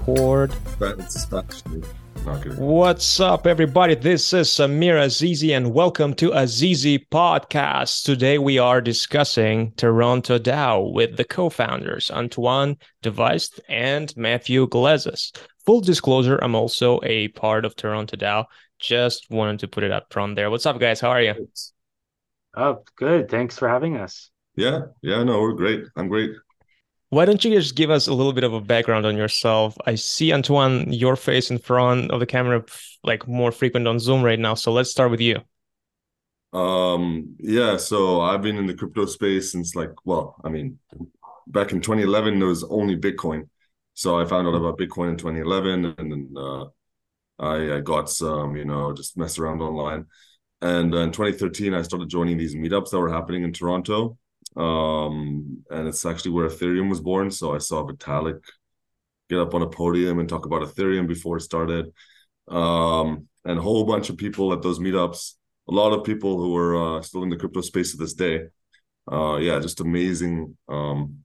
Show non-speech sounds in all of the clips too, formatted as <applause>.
record. That's actually not good. What's up, everybody? This is Samir Azizi, and welcome to Azizi Podcast. Today, we are discussing Toronto DAO with the co founders, Antoine De Vuyst and Matthew Glezos. Full disclosure, I'm also a part of Toronto DAO. Just wanted to put it up front there. What's up, guys? How are you? Oh, good. Thanks for having us. Yeah, yeah, no, we're great. I'm great. Why don't you just give us a little bit of a background on yourself? I see Antoine, your face in front of the camera, like more frequent on Zoom right now. So let's start with you. Um, yeah, so I've been in the crypto space since like, well, I mean, back in 2011, there was only Bitcoin. So I found out about Bitcoin in 2011, and then uh, I, I got some, you know, just messed around online. And in 2013, I started joining these meetups that were happening in Toronto. Um, and it's actually where Ethereum was born. So I saw Vitalik get up on a podium and talk about Ethereum before it started. Um, and a whole bunch of people at those meetups, a lot of people who are uh, still in the crypto space to this day. Uh, yeah, just amazing. Um,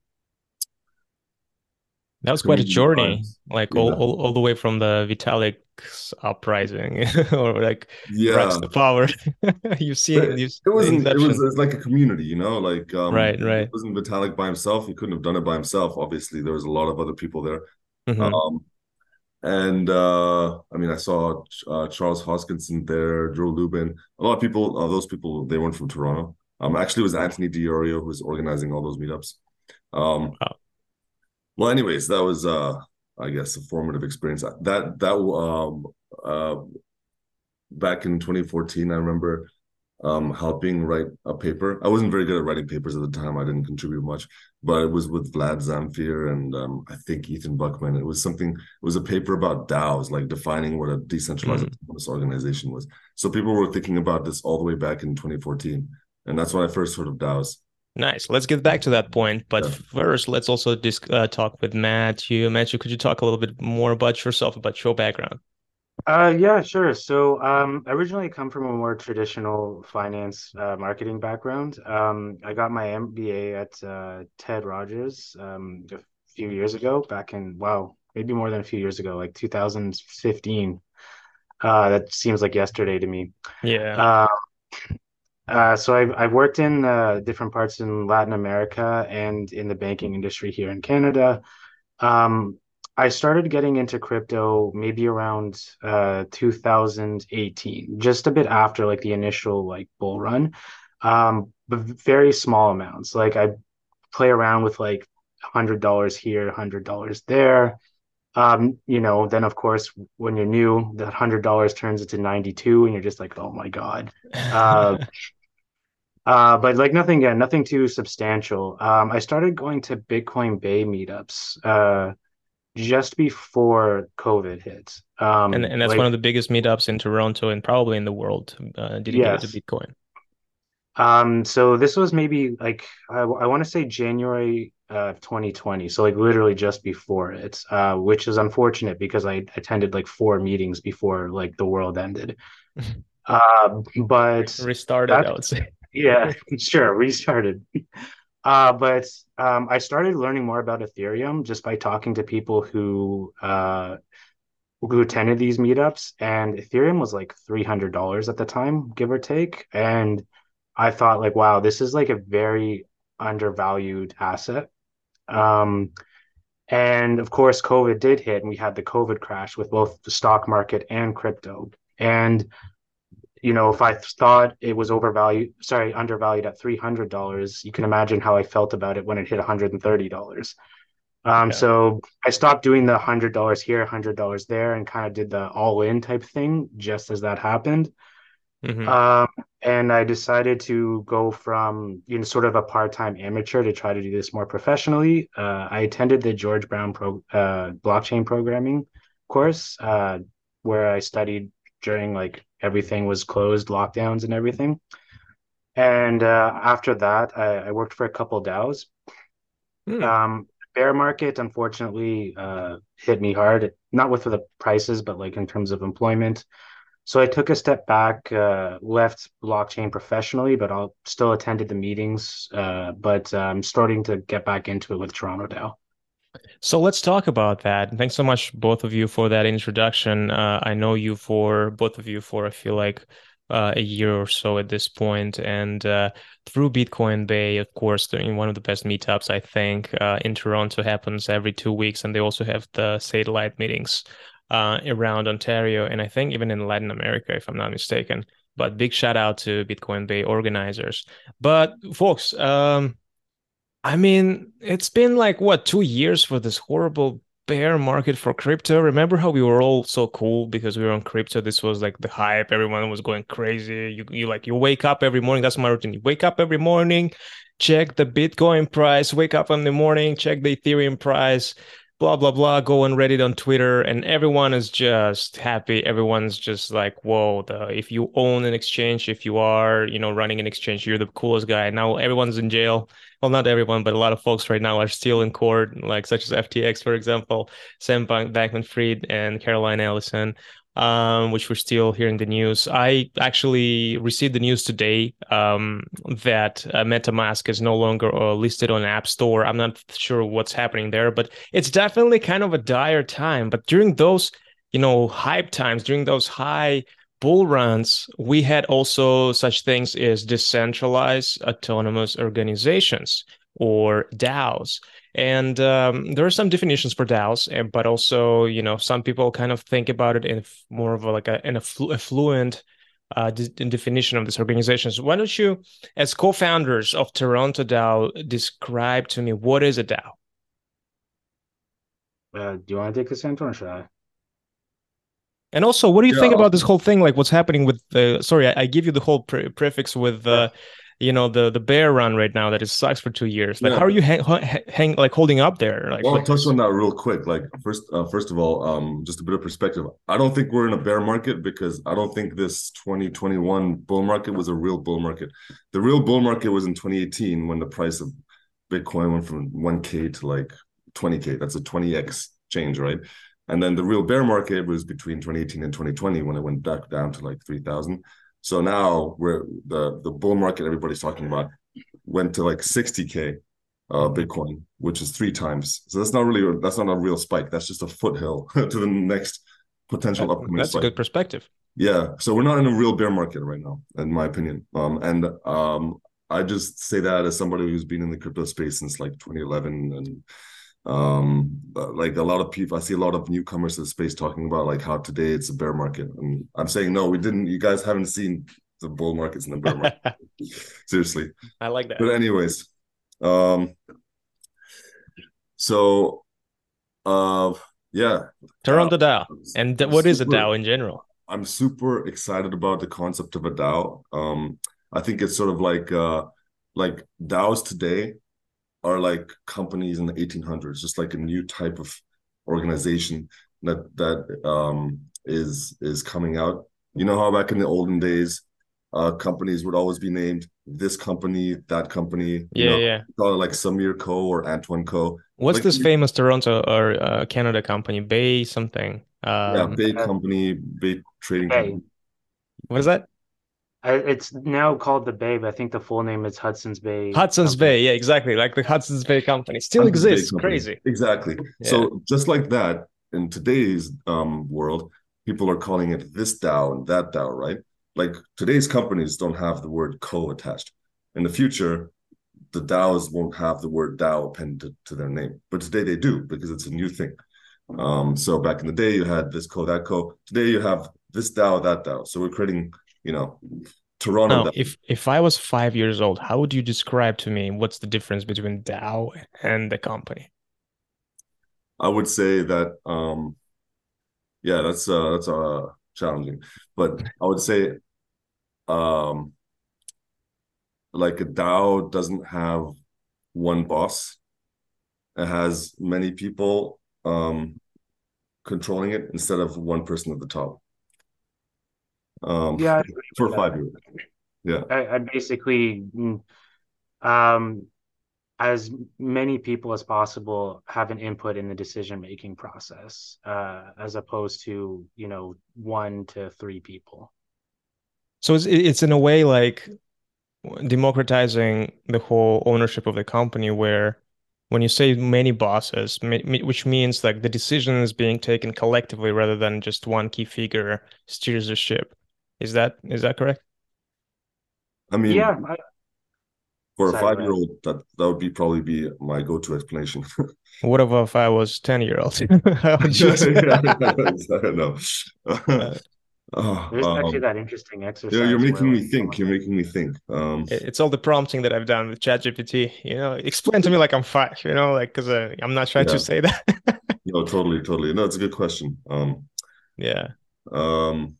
that was quite a journey, like all, all, all the way from the Vitalik's uprising <laughs> or like yeah, the power. <laughs> You've seen But you've it wasn't. It was, it was like a community, you know. Like um, Right, right. It wasn't Vitalik by himself. He couldn't have done it by himself. Obviously, there was a lot of other people there. Mhm. Um, and uh, I mean, I saw uh, Charles Hoskinson there, Drew Lubin. A lot of people. Uh, those people they weren't from Toronto. Um, actually, it was Anthony Di Iorio who was organizing all those meetups. Um, Wow. Well, anyways, that was uh, I guess a formative experience. That that um uh back in 2014, I remember um helping write a paper. I wasn't very good at writing papers at the time. I didn't contribute much, but it was with Vlad Zamfir and um, I think Ethan Buchman. It was something. It was a paper about DAOs, like defining what a decentralized autonomous organization was. So people were thinking about this all the way back in 2014, and that's when I first heard of DAOs. Nice. Let's get back to that point. But Yeah. first, let's also dis- uh, talk with Matthew. Matthew, could you talk a little bit more about yourself, about your background? Uh, yeah, sure. So, um, I originally come from a more traditional finance, uh, marketing background. Um, I got my MBA at uh, Ted Rogers um, a few years ago, back in, wow, maybe more than a few years ago, like 2015. Uh, that seems like yesterday to me. Yeah. Uh, uh, so I've I've worked in uh, different parts in Latin America and in the banking industry here in Canada. Um, I started getting into crypto maybe around uh 2018, just a bit after like the initial like bull run. Um, but very small amounts. Like I play around with like hundred dollars here, hundred dollars there. Um, you know, then of course when you're new, that hundred dollars turns into 92 and you're just like, oh my God. <laughs> Uh, uh, but like nothing, yeah, nothing too substantial. Um, I started going to Bitcoin Bay meetups uh just before COVID hit. Um, and and that's like, one of the biggest meetups in Toronto and probably in the world, uh, dedicated to Yes. Bitcoin. um, so this was maybe like I, I want to say January uh 2020, so like literally just before it, uh, which is unfortunate because I attended like four meetings before like the world ended. Uh, <laughs> but Restarted, That- I would say. Yeah, <laughs> sure, restarted. Uh, but um, I started learning more about Ethereum just by talking to people who uh, who attended these meetups, and Ethereum was like three hundred dollars at the time, give or take. And I thought, like, wow, this is like a very undervalued asset. Um, and of course, COVID did hit, and we had the COVID crash with both the stock market and crypto. And you know, if I thought it was overvalued, sorry, undervalued at three hundred dollars, you can imagine how I felt about it when it hit one hundred and thirty dollars. Um, Yeah. so I stopped doing the hundred dollars here, hundred dollars there, and kind of did the all-in type thing just as that happened. Mhm. Um, and I decided to go from, you know, sort of a part-time amateur to try to do this more professionally. Uh, I attended the George Brown pro, uh, blockchain programming course, uh, where I studied during like everything was closed, lockdowns and everything. And uh, after that, I, I worked for a couple DAOs. Hmm. Um, bear market, unfortunately, uh, hit me hard, not with the prices, but like in terms of employment. So I took a step back, uh, left blockchain professionally, but I'll still attended the meetings. Uh, but uh, I'm starting to get back into it with Toronto DAO. So let's talk about that. Thanks so much, both of you, for that introduction. Uh, I know you for both of you for I feel like uh, a year or so at this point, and uh, through Bitcoin Bay, of course, one of the best meetups I think uh, in Toronto happens every two weeks, and they also have the satellite meetings uh, around Ontario, and I think even in Latin America, if I'm not mistaken. But big shout out to Bitcoin Bay organizers. But folks, um, I mean, it's been like what two years for this horrible bear market for crypto. Remember how we were all so cool because we were on crypto? This was like the hype. Everyone was going crazy. You you like you wake up every morning. That's my routine. You wake up every morning, check the Bitcoin price. Wake up in the morning, check the Ethereum price blah blah blah go on reddit on twitter and everyone is just happy everyone's just like whoa the, if you own an exchange if you are you know running an exchange you're the coolest guy now everyone's in jail well not everyone but a lot of folks right now are still in court like such as ftx for example sam bankman fried and caroline ellison um, which we're still hearing the news. I actually received the news today um, that uh, MetaMask is no longer uh, listed on App Store. I'm not sure what's happening there, but it's definitely kind of a dire time. But during those, you know, hype times, during those high bull runs, we had also such things as decentralized autonomous organizations or DAOs. And um, there are some definitions for DAOs, eh, but also, you know, some people kind of think about it in more of a, like a, in a, flu- a fluent uh, de- definition of these organizations. Why don't you, as co-founders of Toronto DAO, describe to me what is a DAO? Uh, do you want to take this, Anton, or should I? And also, what do you yeah. think about this whole thing? Like, what's happening with the? Sorry, I, I give you the whole pre- prefix with uh, you know the the bear run right now that it sucks for two years like yeah. how are you hang, hang like holding up there like well, I'll touch on that real quick like first uh, first of all um just a bit of perspective i don't think we're in a bear market because i don't think this 2021 bull market was a real bull market the real bull market was in 2018 when the price of bitcoin went from 1k to like 20k that's a 20x change right and then the real bear market was between 2018 and 2020 when it went back down to like 3000 so now we're the the bull market everybody's talking about went to like 60k uh, Bitcoin, which is three times. So that's not really that's not a real spike. That's just a foothill <laughs> to the next potential upcoming. That's spike. a good perspective. Yeah, so we're not in a real bear market right now, in my opinion. Um, and um, I just say that as somebody who's been in the crypto space since like 2011 and um like a lot of people i see a lot of newcomers to the space talking about like how today it's a bear market. And i'm saying no we didn't you guys haven't seen the bull markets and the bear market. <laughs> Seriously. I like that. But anyways um so uh yeah. Toronto dao and what super, is a dao in general? I'm super excited about the concept of a dao um i think it's sort of like uh like daos today are like companies in the 1800s, just like a new type of organization that that um, is is coming out. You know how back in the olden days, uh, companies would always be named this company, that company. Yeah, know, yeah. Call it like Samir Co. or Antoine Co. What's like, this famous Toronto or uh, Canada company? Bay something. Um, yeah, Bay Company, Bay Trading Bay. Company. What is that? It's now called the Bay, but I think the full name is Hudson's Bay. Hudson's Company. Bay, yeah, exactly. Like the Hudson's Bay Company still Hudson's exists. Crazy. Exactly. Yeah. So just like that, in today's um, world, people are calling it this DAO and that DAO, right? Like today's companies don't have the word co attached. In the future, the DAOs won't have the word DAO appended to their name, but today they do because it's a new thing. Um, so back in the day, you had this co, that co. Today you have this DAO, that DAO. So we're creating you know, Toronto. Now, if if I was five years old, how would you describe to me what's the difference between DAO and the company? I would say that, um, yeah, that's uh, that's uh, challenging, but I would say, um, like a DAO doesn't have one boss; it has many people um, controlling it instead of one person at the top. Um, yeah, for five years. Yeah, I, I basically, mm, um, as many people as possible have an input in the decision making process, uh, as opposed to you know one to three people. So it's it's in a way like democratizing the whole ownership of the company, where when you say many bosses, which means like the decision is being taken collectively rather than just one key figure steers the ship. Is that is that correct? I mean, yeah. I, for a five year old, that that would be probably be my go to explanation. <laughs> what if I was ten year old? <laughs> <laughs> just... no. Oh, There's um, actually that interesting exercise. Yeah, you're making me think. You're making me think. Um, it's all the prompting that I've done with ChatGPT. You know, explain to me like I'm five. You know, like because uh, I'm not trying yeah. to say that. no, totally, totally. No, it's a good question. Um, yeah. Um,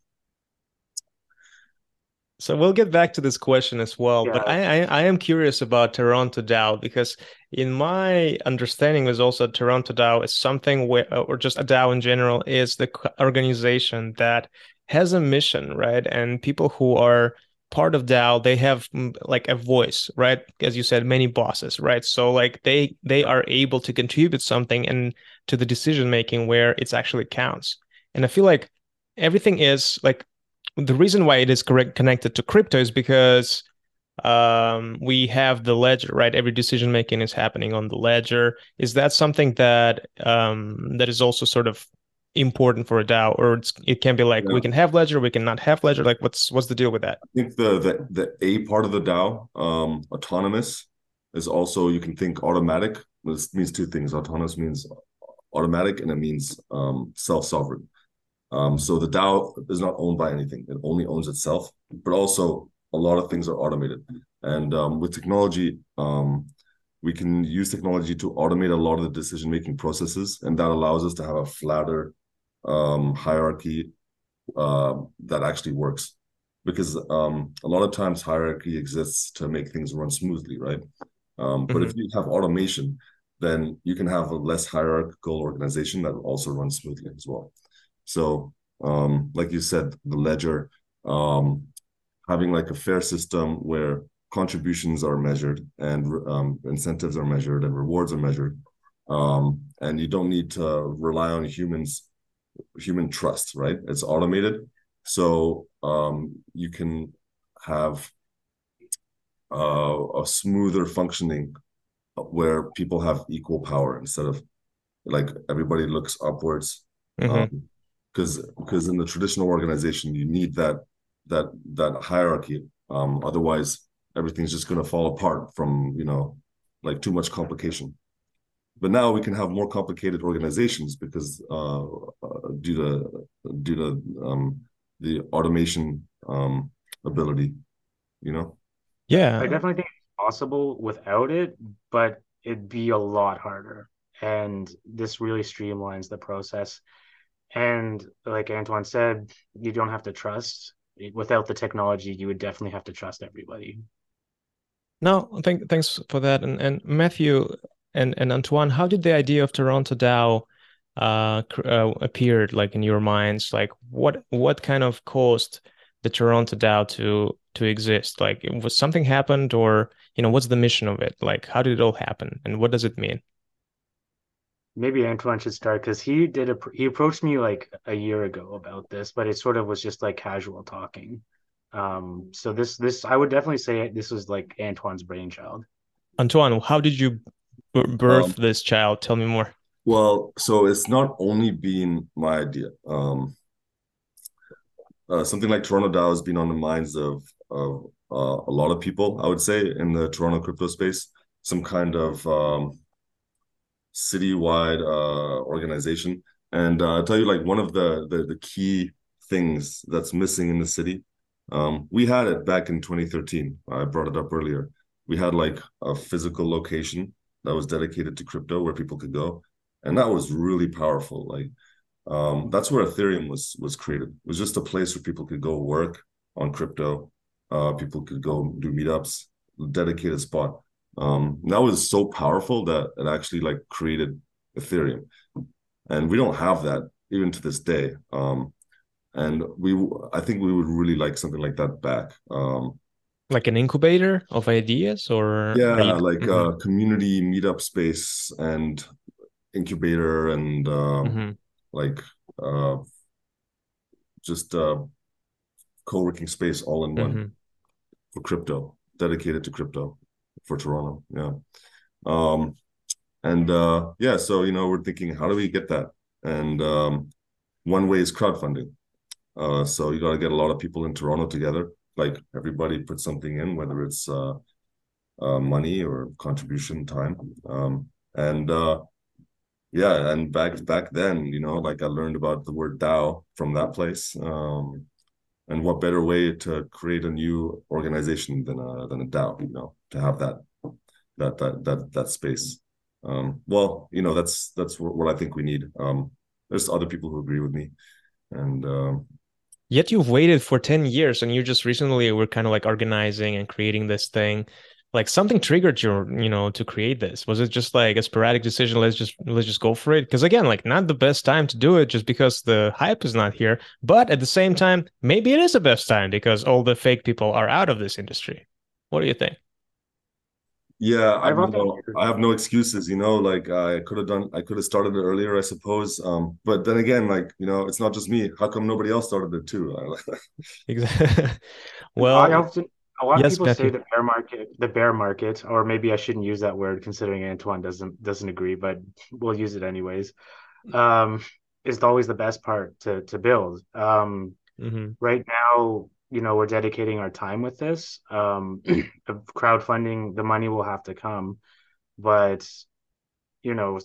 so we'll get back to this question as well, yeah. but I, I, I am curious about Toronto DAO because in my understanding is also Toronto DAO is something where, or just a DAO in general, is the organization that has a mission, right? And people who are part of DAO, they have mm, like a voice, right? As you said, many bosses, right? So like they they are able to contribute something and to the decision making where it's actually counts. And I feel like everything is like the reason why it is correct connected to crypto is because um, we have the ledger, right? Every decision making is happening on the ledger. Is that something that um, that is also sort of important for a DAO, or it can be like yeah. we can have ledger, we can not have ledger. Like, what's what's the deal with that? I think the the the A part of the DAO, um, autonomous, is also you can think automatic. This means two things. Autonomous means automatic, and it means um, self sovereign. Um, so the DAO is not owned by anything; it only owns itself. But also, a lot of things are automated, and um, with technology, um, we can use technology to automate a lot of the decision making processes, and that allows us to have a flatter um, hierarchy uh, that actually works. Because um, a lot of times hierarchy exists to make things run smoothly, right? Um, but mm-hmm. if you have automation, then you can have a less hierarchical organization that also runs smoothly as well. So, um, like you said, the ledger, um, having like a fair system where contributions are measured and um, incentives are measured and rewards are measured, um, and you don't need to rely on humans, human trust, right? It's automated, so um, you can have uh, a smoother functioning where people have equal power instead of like everybody looks upwards. Mm-hmm. Um, because because in the traditional organization you need that that that hierarchy. Um otherwise everything's just going to fall apart from you know like too much complication. But now we can have more complicated organizations because uh, uh due to due to um the automation um ability you know? Yeah. I definitely think it's possible without it but it'd be a lot harder. And this really streamlines the process and like Antoine said, you don't have to trust. Without the technology, you would definitely have to trust everybody. No, thank, thanks for that. And, and Matthew and, and Antoine, how did the idea of Toronto DAO uh, uh, appeared like in your minds? Like what what kind of caused the Toronto DAO to to exist? Like was something happened or you know what's the mission of it? Like how did it all happen and what does it mean? Maybe Antoine should start because he did a he approached me like a year ago about this, but it sort of was just like casual talking. Um, so this this I would definitely say this was like Antoine's brainchild. Antoine, how did you birth um, this child? Tell me more. Well, so it's not only been my idea. Um, uh, something like Toronto DAO has been on the minds of of uh, a lot of people. I would say in the Toronto crypto space, some kind of um, citywide uh, organization. And uh, I'll tell you, like one of the, the, the key things that's missing in the city. Um, we had it back in 2013. I brought it up earlier. We had like a physical location that was dedicated to crypto where people could go, and that was really powerful. Like um, that's where Ethereum was was created. It was just a place where people could go work on crypto. Uh, people could go do meetups, dedicated spot um, that was so powerful that it actually like created Ethereum, and we don't have that even to this day. Um, and we, I think we would really like something like that back. Um, like an incubator of ideas, or yeah, like mm-hmm. a community meetup space and incubator and um, mm-hmm. like uh, just uh, co-working space all in one mm-hmm. for crypto, dedicated to crypto for Toronto. Yeah. Um, And uh, yeah, so you know, we're thinking, how do we get that? And um, one way is crowdfunding. Uh, so you got to get a lot of people in Toronto together. Like everybody put something in, whether it's uh, uh, money or contribution time. Um, and uh, yeah, and back back then, you know, like I learned about the word DAO from that place. Um, and what better way to create a new organization than a than a DAO, you know, to have that that that that that space. Um, well, you know, that's that's what, what I think we need. Um, there's other people who agree with me, and um, yet you've waited for 10 years and you just recently were kind of like organizing and creating this thing. Like something triggered you you know to create this. Was it just like a sporadic decision let's just let's just go for it? Because again like not the best time to do it just because the hype is not here but at the same time maybe it is the best time because all the fake people are out of this industry. What do you think yeah i, no, I have no excuses you know like i could have done i could have started it earlier i suppose um but then again like you know it's not just me how come nobody else started it too <laughs> exactly <laughs> well i often a lot yes, of people Matthew. say the bear market, the bear market, or maybe I shouldn't use that word considering Antoine doesn't doesn't agree, but we'll use it anyways. Um, is always the best part to to build. Um, mm-hmm. Right now, you know, we're dedicating our time with this. Um, <clears throat> crowdfunding, the money will have to come, but you know,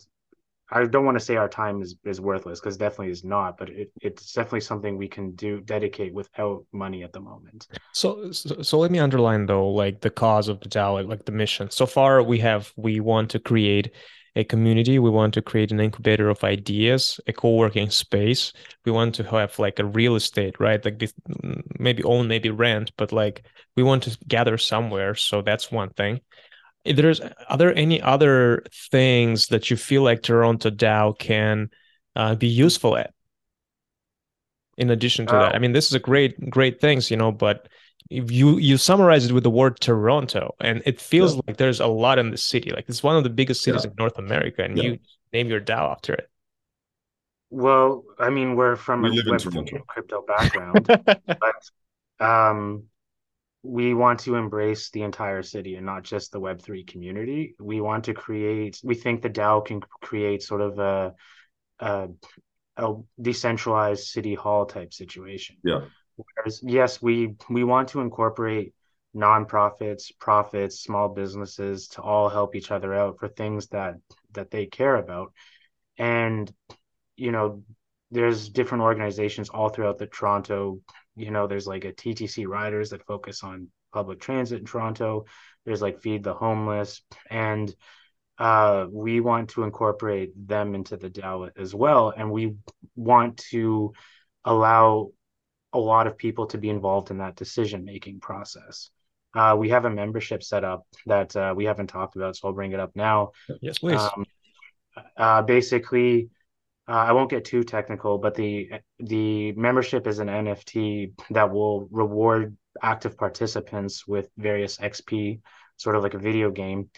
I don't want to say our time is, is worthless because definitely is not, but it, it's definitely something we can do dedicate without money at the moment. So, so, so let me underline though, like the cause of the DAO, like, like the mission. So far, we have we want to create a community. We want to create an incubator of ideas, a co-working space. We want to have like a real estate, right? Like this, maybe own, maybe rent, but like we want to gather somewhere. So that's one thing there's are there any other things that you feel like Toronto DAO can uh, be useful at? In addition to uh, that, I mean, this is a great, great things, you know. But if you you summarize it with the word Toronto, and it feels yeah. like there's a lot in the city. Like it's one of the biggest cities yeah. in North America, and yeah. you name your DAO after it. Well, I mean, we're from we a web crypto background, <laughs> but um, we want to embrace the entire city and not just the web3 community we want to create we think the dao can create sort of a, a, a decentralized city hall type situation yeah whereas yes we we want to incorporate nonprofits profits small businesses to all help each other out for things that that they care about and you know there's different organizations all throughout the toronto you know, there's like a TTC riders that focus on public transit in Toronto. There's like Feed the Homeless. And uh, we want to incorporate them into the DAO as well. And we want to allow a lot of people to be involved in that decision making process. Uh, we have a membership set up that uh, we haven't talked about, so I'll bring it up now. Yes, please. Um, uh, basically, uh, I won't get too technical, but the the membership is an NFT that will reward active participants with various XP, sort of like a video game.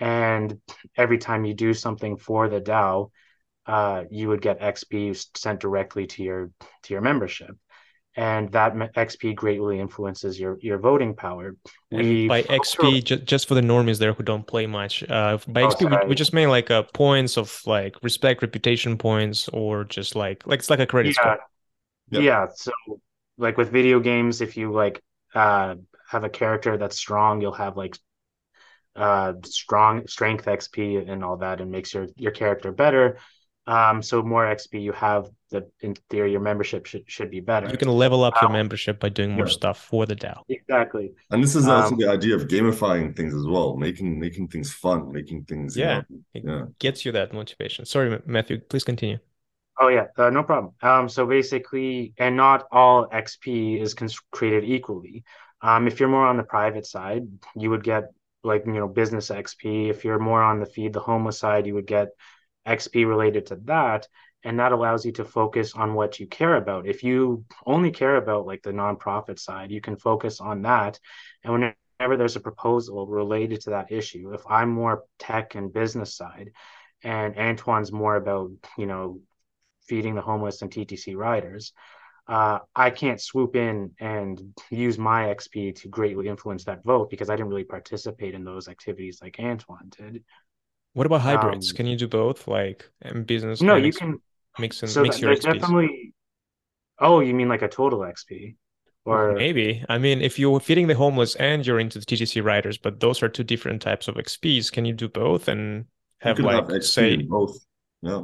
And every time you do something for the DAO, uh, you would get XP sent directly to your to your membership and that XP greatly influences your your voting power. We by XP, ju- just for the normies there who don't play much, uh, by oh, XP we, we, just mean like uh, points of like respect, reputation points, or just like like it's like a credit yeah. score. Yep. Yeah. So like with video games, if you like uh, have a character that's strong, you'll have like uh strong strength XP and all that, and makes your your character better. Um, so more XP you have, the in theory your membership should should be better. You can level up your um, membership by doing more yeah. stuff for the DAO. Exactly. And this is also um, the idea of gamifying things as well, making making things fun, making things yeah, you know, yeah. gets you that motivation. Sorry, Matthew, please continue. Oh yeah, uh, no problem. Um, so basically, and not all XP is created equally. Um, if you're more on the private side, you would get like you know business XP. If you're more on the feed the homeless side, you would get XP related to that. And that allows you to focus on what you care about. If you only care about like the nonprofit side, you can focus on that. And whenever there's a proposal related to that issue, if I'm more tech and business side, and Antoine's more about, you know, feeding the homeless and TTC riders, uh, I can't swoop in and use my XP to greatly influence that vote because I didn't really participate in those activities like Antoine did. What about hybrids? Um, Can you do both, like in business? no, Can you you can. mix and So mix that your there's XPs? definitely. Oh, you mean like a total XP, or maybe. I mean, if you're feeding the homeless and you're into the TTC riders, but those are two different types of XPs, can you do both and have can have like XP say, both. Yeah.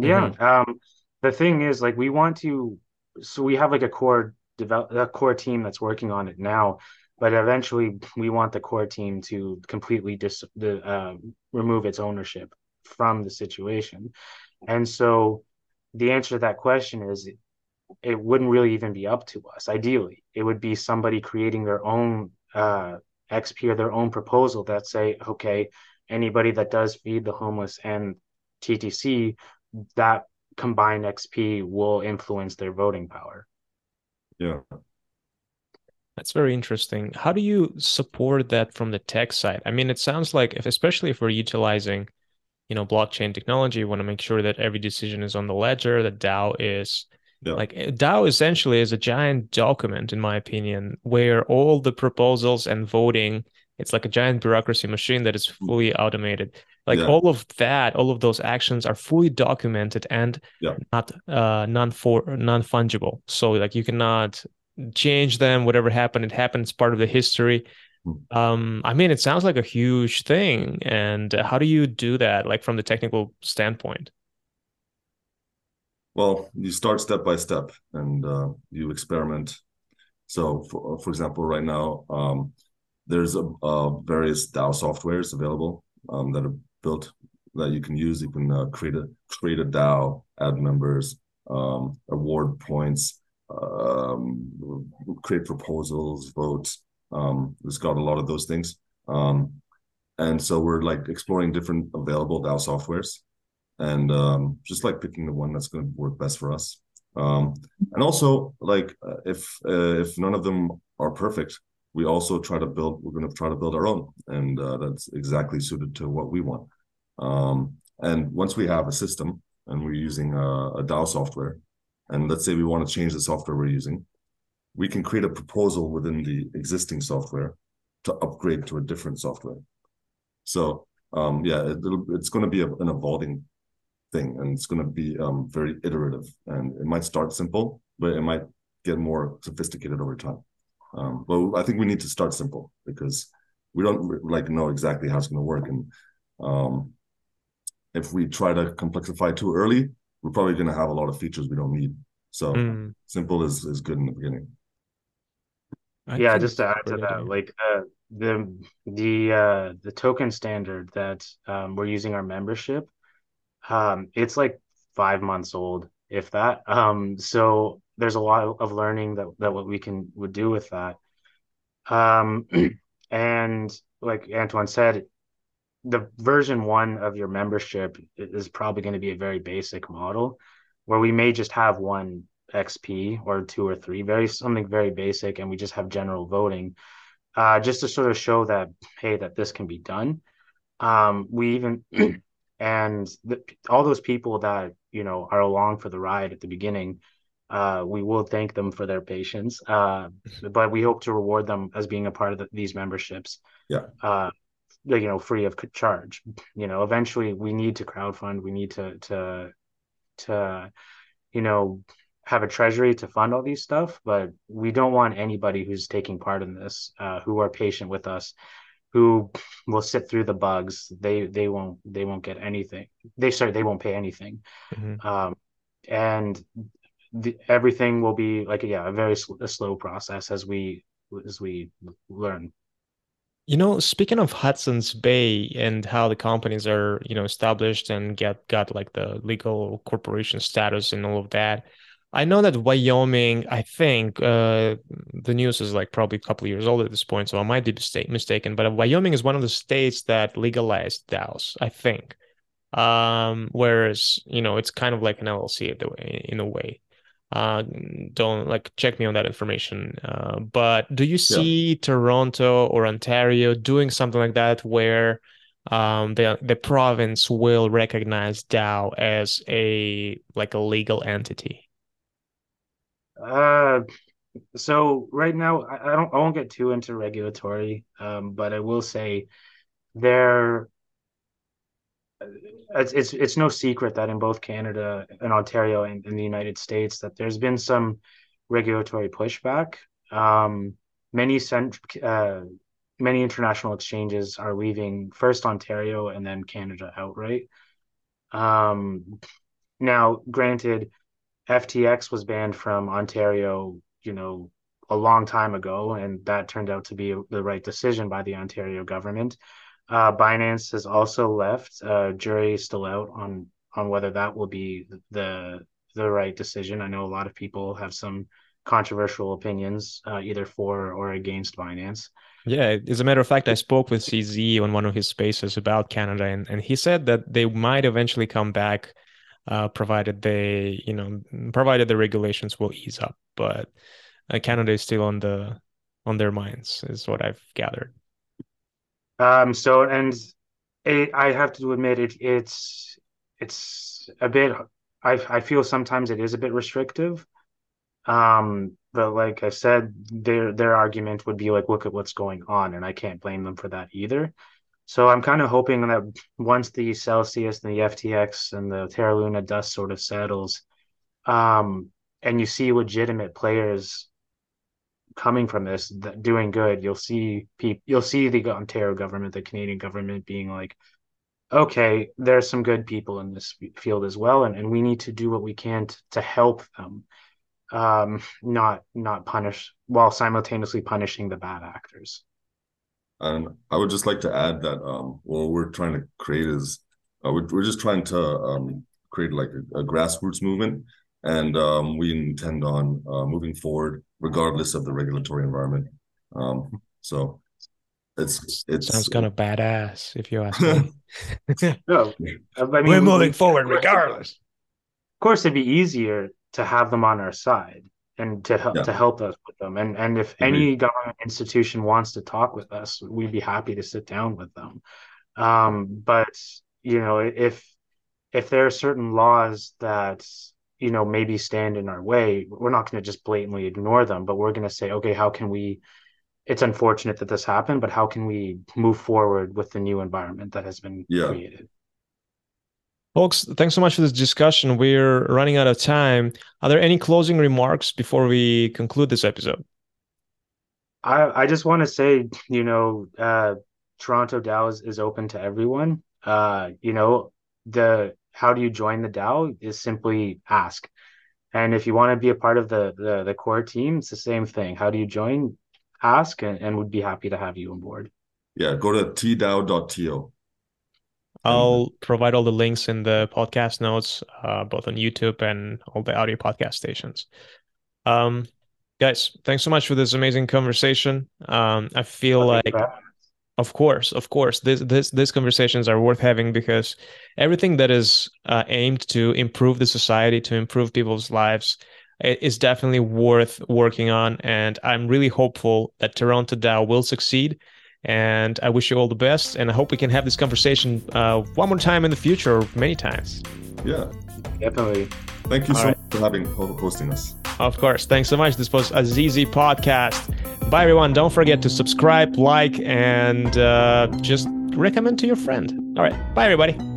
yeah. Mhm. Um, the thing is, like, we want to. So we have like a core develop a core team that's working on it now, but eventually we want the core team to completely dis the uh, remove its ownership from the situation, and so the answer to that question is it wouldn't really even be up to us. Ideally, it would be somebody creating their own uh, XP or their own proposal that say, okay, anybody that does feed the homeless and TTC, that combined XP will influence their voting power. Yeah. That's very interesting. How do you support that from the tech side? I mean, it sounds like if, especially if we're utilizing, you know, blockchain technology, we want to make sure that every decision is on the ledger, that DAO is Yeah. like eh, DAO essentially is a giant document, in my opinion, where all the proposals and voting, it's like a giant bureaucracy machine that is fully automated. Like Yeah. all of that, all of those actions are fully documented and Yeah. not uh non for non fungible. So like you cannot change them. Whatever happened, it happened. It's part of the history. Mm. Um, I mean, it sounds like a huge thing. And how do you do that, like from the technical standpoint? Well, you start step by step and uh, you experiment. So, for, for example, right now, um, there's a, uh, various DAO softwares available um, that are built that you can use. You can uh, create a create a DAO, add members, um, award points, um, create proposals, votes. Um, it's got a lot of those things. Um, and so we're like exploring different available DAO softwares and um, just like picking the one that's going to work best for us. Um, and also, like uh, if uh, if none of them are perfect, we also try to build. We're going to try to build our own, and uh, that's exactly suited to what we want. Um, and once we have a system and we're using a, a DAO software, and let's say we want to change the software we're using, we can create a proposal within the existing software to upgrade to a different software. So um, yeah, it, it's going to be a, an evolving thing, and it's going to be um, very iterative. And it might start simple, but it might get more sophisticated over time. Um, but I think we need to start simple because we don't like know exactly how it's going to work, and um, if we try to complexify too early, we're probably going to have a lot of features we don't need. So Mm, simple is is good in the beginning. I Yeah, just to add to that, idea. like uh, the the uh, the token standard that um, we're using our membership, um, it's like five months old, if that. Um, so there's a lot of learning that that what we can would do with that. Um, <clears throat> and like Antoine said, the version one of your membership is probably going to be a very basic model where we may just have one XP or two or three, very something very basic, and we just have general voting, uh, just to sort of show that hey, that this can be done. Um, we even <clears throat> and the, all those people that you know are along for the ride at the beginning, uh, we will thank them for their patience. Uh, <laughs> but we hope to reward them as being a part of the, these memberships. Yeah. You know, free of charge. You know, eventually we need to crowdfund. We need to to to you know have a treasury to fund all these stuff. But we don't want anybody who's taking part in this, uh, who are patient with us, who will sit through the bugs. They they won't they won't get anything. They sorry they won't pay anything. Mhm. Um, and the, everything will be like yeah a very sl- a slow process as we as we learn. You know, speaking of Hudson's Bay and how the companies are, you know, established and get got like the legal corporation status and all of that, I know that Wyoming, I think, uh, the news is like probably a couple of years old at this point, so I might be mistake mistaken, but Wyoming is one of the states that legalized DAOs, I think. Um, whereas, you know, it's kind of like an LLC in a way. Uh, don't like check me on that information. Uh, but do you Yeah. see Toronto or Ontario doing something like that where um the the province will recognize DAO as a like a legal entity? Uh, so right now I, I don't I won't get too into regulatory, um, but I will say there it's, it's it's no secret that in both Canada and Ontario and in the United States that there's been some regulatory pushback. Um, many cent, uh, many international exchanges are leaving first Ontario and then Canada outright. Um, now, granted, FTX was banned from Ontario, you know, a long time ago, and that turned out to be the right decision by the Ontario government. Uh, Binance has also left. Uh, jury is still out on on whether that will be the the right decision. I know a lot of people have some controversial opinions, uh, either for or against Binance. Yeah, as a matter of fact, I spoke with CZ on one of his spaces about Canada, and, and he said that they might eventually come back, uh, provided they, you know, provided the regulations will ease up. But uh, Canada is still on the on their minds, is what I've gathered. Um. So, and it, I have to admit, it it's it's a bit. I I feel sometimes it is a bit restrictive. Um. But like I said, their their argument would be like, look at what's going on, and I can't blame them for that either. So I'm kind of hoping that once the Celsius and the FTX and the Terra Luna dust sort of settles, um, and you see legitimate players coming from this that doing good you'll see people you'll see the ontario government the canadian government being like okay there's some good people in this field as well and, and we need to do what we can to, to help them um not not punish while simultaneously punishing the bad actors. And i would just like to add that um what we're trying to create is uh, we're, we're just trying to um create like a, a grassroots movement and um, we intend on uh, moving forward regardless of the regulatory environment. Um, so it's it sounds kind of badass if you ask me. <laughs> <laughs> no, I mean, we're moving forward regardless. Of course, it'd be easier to have them on our side and to help yeah. to help us with them. And and if any government institution wants to talk with us, we'd be happy to sit down with them. Um, but you know, if if there are certain laws that you know maybe stand in our way. We're not going to just blatantly ignore them but we're going to say okay how can we it's unfortunate that this happened but how can we move forward with the new environment that has been yeah. created? Folks thanks so much for this discussion. We're running out of time. Are there any closing remarks before we conclude this episode? I i just want to say you know uh toronto dao is, is open to everyone. Uh you know the how do you join the DAO is simply ask. And if you want to be a part of the, the, the core team, it's the same thing. How do you join? Ask and, and would be happy to have you on board. Yeah, go to tdao.to. I'll provide all the links in the podcast notes, uh, both on YouTube and all the audio podcast stations. Um, guys, thanks so much for this amazing conversation. Um, I feel well, like of course, of course. This this these conversations are worth having because everything that is uh, aimed to improve the society, to improve people's lives, is definitely worth working on. And I'm really hopeful that Toronto DAO will succeed. And I wish you all the best. And I hope we can have this conversation uh, one more time in the future, or many times. Yeah, definitely. Thank you all so right. much for having hosting us. Of course. Thanks so much. This was Azizi podcast. Bye, everyone. Don't forget to subscribe, like, and uh, just recommend to your friend. All right. Bye, everybody.